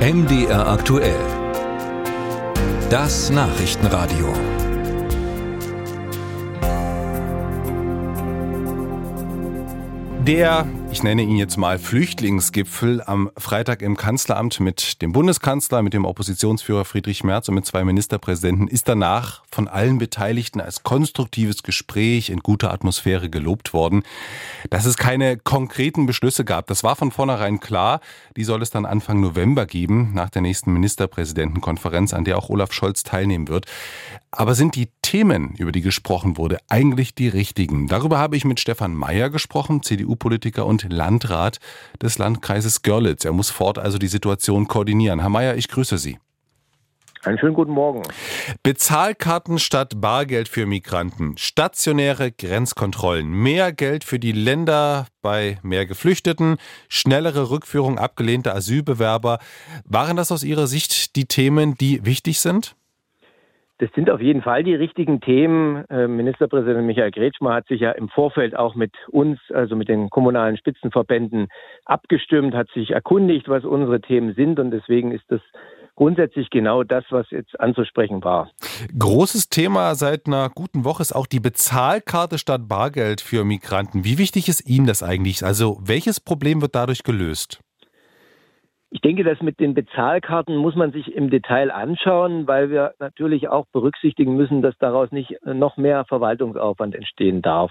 MDR aktuell. Das Nachrichtenradio. Der, ich nenne ihn jetzt mal Flüchtlingsgipfel am Freitag im Kanzleramt mit dem Bundeskanzler, mit dem Oppositionsführer Friedrich Merz und mit zwei Ministerpräsidenten ist danach von allen Beteiligten als konstruktives Gespräch in guter Atmosphäre gelobt worden. Dass es keine konkreten Beschlüsse gab, das war von vornherein klar. Die soll es dann Anfang November geben, nach der nächsten Ministerpräsidentenkonferenz, an der auch Olaf Scholz teilnehmen wird. Aber sind die Themen, über die gesprochen wurde, eigentlich die richtigen? Darüber habe ich mit Stefan Mayer gesprochen, CDU-Politiker und Landrat des Landkreises Görlitz. Er muss fort also die Situation koordinieren. Herr Mayer, ich grüße Sie. Einen schönen guten Morgen. Bezahlkarten statt Bargeld für Migranten, stationäre Grenzkontrollen, mehr Geld für die Länder bei mehr Geflüchteten, schnellere Rückführung abgelehnter Asylbewerber. Waren das aus Ihrer Sicht die Themen, die wichtig sind? Das sind auf jeden Fall die richtigen Themen. Äh, Ministerpräsident Michael Kretschmer hat sich ja im Vorfeld auch mit uns, also mit den kommunalen Spitzenverbänden, abgestimmt, hat sich erkundigt, was unsere Themen sind. Und deswegen ist das grundsätzlich genau das, was jetzt anzusprechen war. Großes Thema seit einer guten Woche ist auch die Bezahlkarte statt Bargeld für Migranten. Wie wichtig ist Ihnen das eigentlich? Also welches Problem wird dadurch gelöst? Ich denke, das mit den Bezahlkarten muss man sich im Detail anschauen, weil wir natürlich auch berücksichtigen müssen, dass daraus nicht noch mehr Verwaltungsaufwand entstehen darf.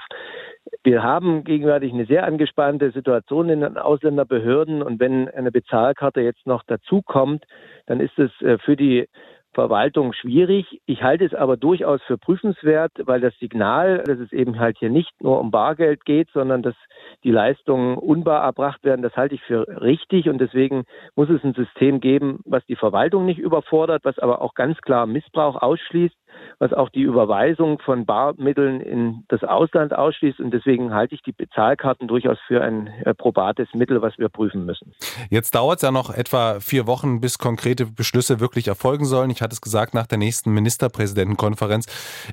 Wir haben gegenwärtig eine sehr angespannte Situation in den Ausländerbehörden und wenn eine Bezahlkarte jetzt noch dazukommt, dann ist es äh, für die Verwaltung schwierig. Ich halte es aber durchaus für prüfenswert, weil das Signal, dass es eben halt hier nicht nur um Bargeld geht, sondern dass die Leistungen unbar erbracht werden, das halte ich für richtig und deswegen muss es ein System geben, was die Verwaltung nicht überfordert, was aber auch ganz klar Missbrauch ausschließt was auch die Überweisung von Barmitteln in das Ausland ausschließt. Und deswegen halte ich die Bezahlkarten durchaus für ein äh, probates Mittel, was wir prüfen müssen. Jetzt dauert es ja noch etwa vier Wochen, bis konkrete Beschlüsse wirklich erfolgen sollen. Ich hatte es gesagt, nach der nächsten Ministerpräsidentenkonferenz.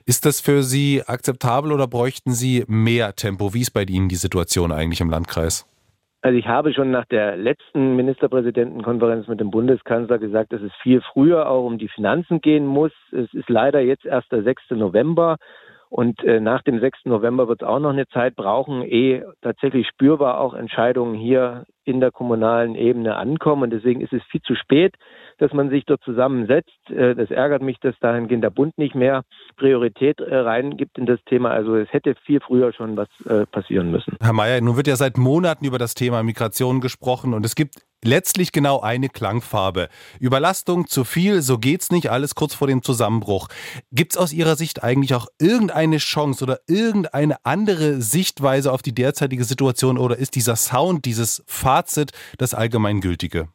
Ist das für Sie akzeptabel oder bräuchten Sie mehr Tempo? Wie ist bei Ihnen die Situation eigentlich im Landkreis? Also ich habe schon nach der letzten Ministerpräsidentenkonferenz mit dem Bundeskanzler gesagt, dass es viel früher auch um die Finanzen gehen muss. Es ist leider jetzt erst der 6. November. Und äh, nach dem 6. November wird es auch noch eine Zeit brauchen, ehe tatsächlich spürbar auch Entscheidungen hier in der kommunalen Ebene ankommen. Und deswegen ist es viel zu spät, dass man sich dort zusammensetzt. Äh, das ärgert mich, dass dahingehend der Bund nicht mehr Priorität äh, reingibt in das Thema. Also es hätte viel früher schon was äh, passieren müssen. Herr Mayer, nun wird ja seit Monaten über das Thema Migration gesprochen und es gibt letztlich genau eine Klangfarbe. Überlastung, zu viel, so geht's nicht, alles kurz vor dem Zusammenbruch. Gibt's aus Ihrer Sicht eigentlich auch irgendeine Chance oder irgendeine andere Sichtweise auf die derzeitige Situation oder ist dieser Sound, dieses Fazit das allgemeingültige?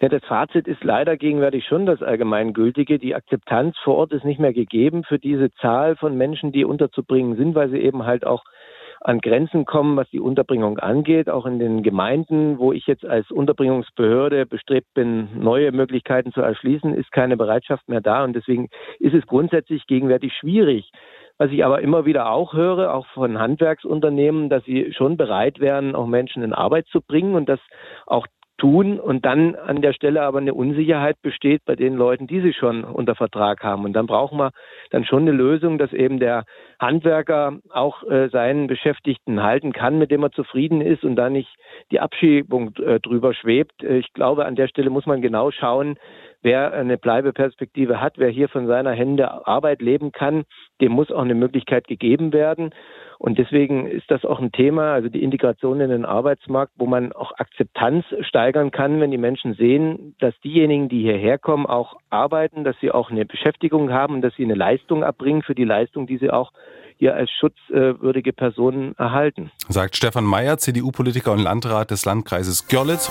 Ja, das Fazit ist leider gegenwärtig schon das allgemeingültige. Die Akzeptanz vor Ort ist nicht mehr gegeben für diese Zahl von Menschen, die unterzubringen sind, weil sie eben halt auch an Grenzen kommen, was die Unterbringung angeht, auch in den Gemeinden, wo ich jetzt als Unterbringungsbehörde bestrebt bin, neue Möglichkeiten zu erschließen, ist keine Bereitschaft mehr da. Und deswegen ist es grundsätzlich gegenwärtig schwierig. Was ich aber immer wieder auch höre, auch von Handwerksunternehmen, dass sie schon bereit wären, auch Menschen in Arbeit zu bringen und dass auch tun und dann an der Stelle aber eine Unsicherheit besteht bei den Leuten, die sie schon unter Vertrag haben. Und dann brauchen wir dann schon eine Lösung, dass eben der Handwerker auch äh, seinen Beschäftigten halten kann, mit dem er zufrieden ist und da nicht die Abschiebung äh, drüber schwebt. Äh, ich glaube, an der Stelle muss man genau schauen, wer eine Bleibeperspektive hat, wer hier von seiner Hände Arbeit leben kann, dem muss auch eine Möglichkeit gegeben werden. Und deswegen ist das auch ein Thema, also die Integration in den Arbeitsmarkt, wo man auch Akzeptanz steigern kann, wenn die Menschen sehen, dass diejenigen, die hierher kommen, auch arbeiten, dass sie auch eine Beschäftigung haben und dass sie eine Leistung erbringen für die Leistung, die sie auch hier als schutzwürdige Personen erhalten. Sagt Stefan Mayer, CDU-Politiker und Landrat des Landkreises Görlitz.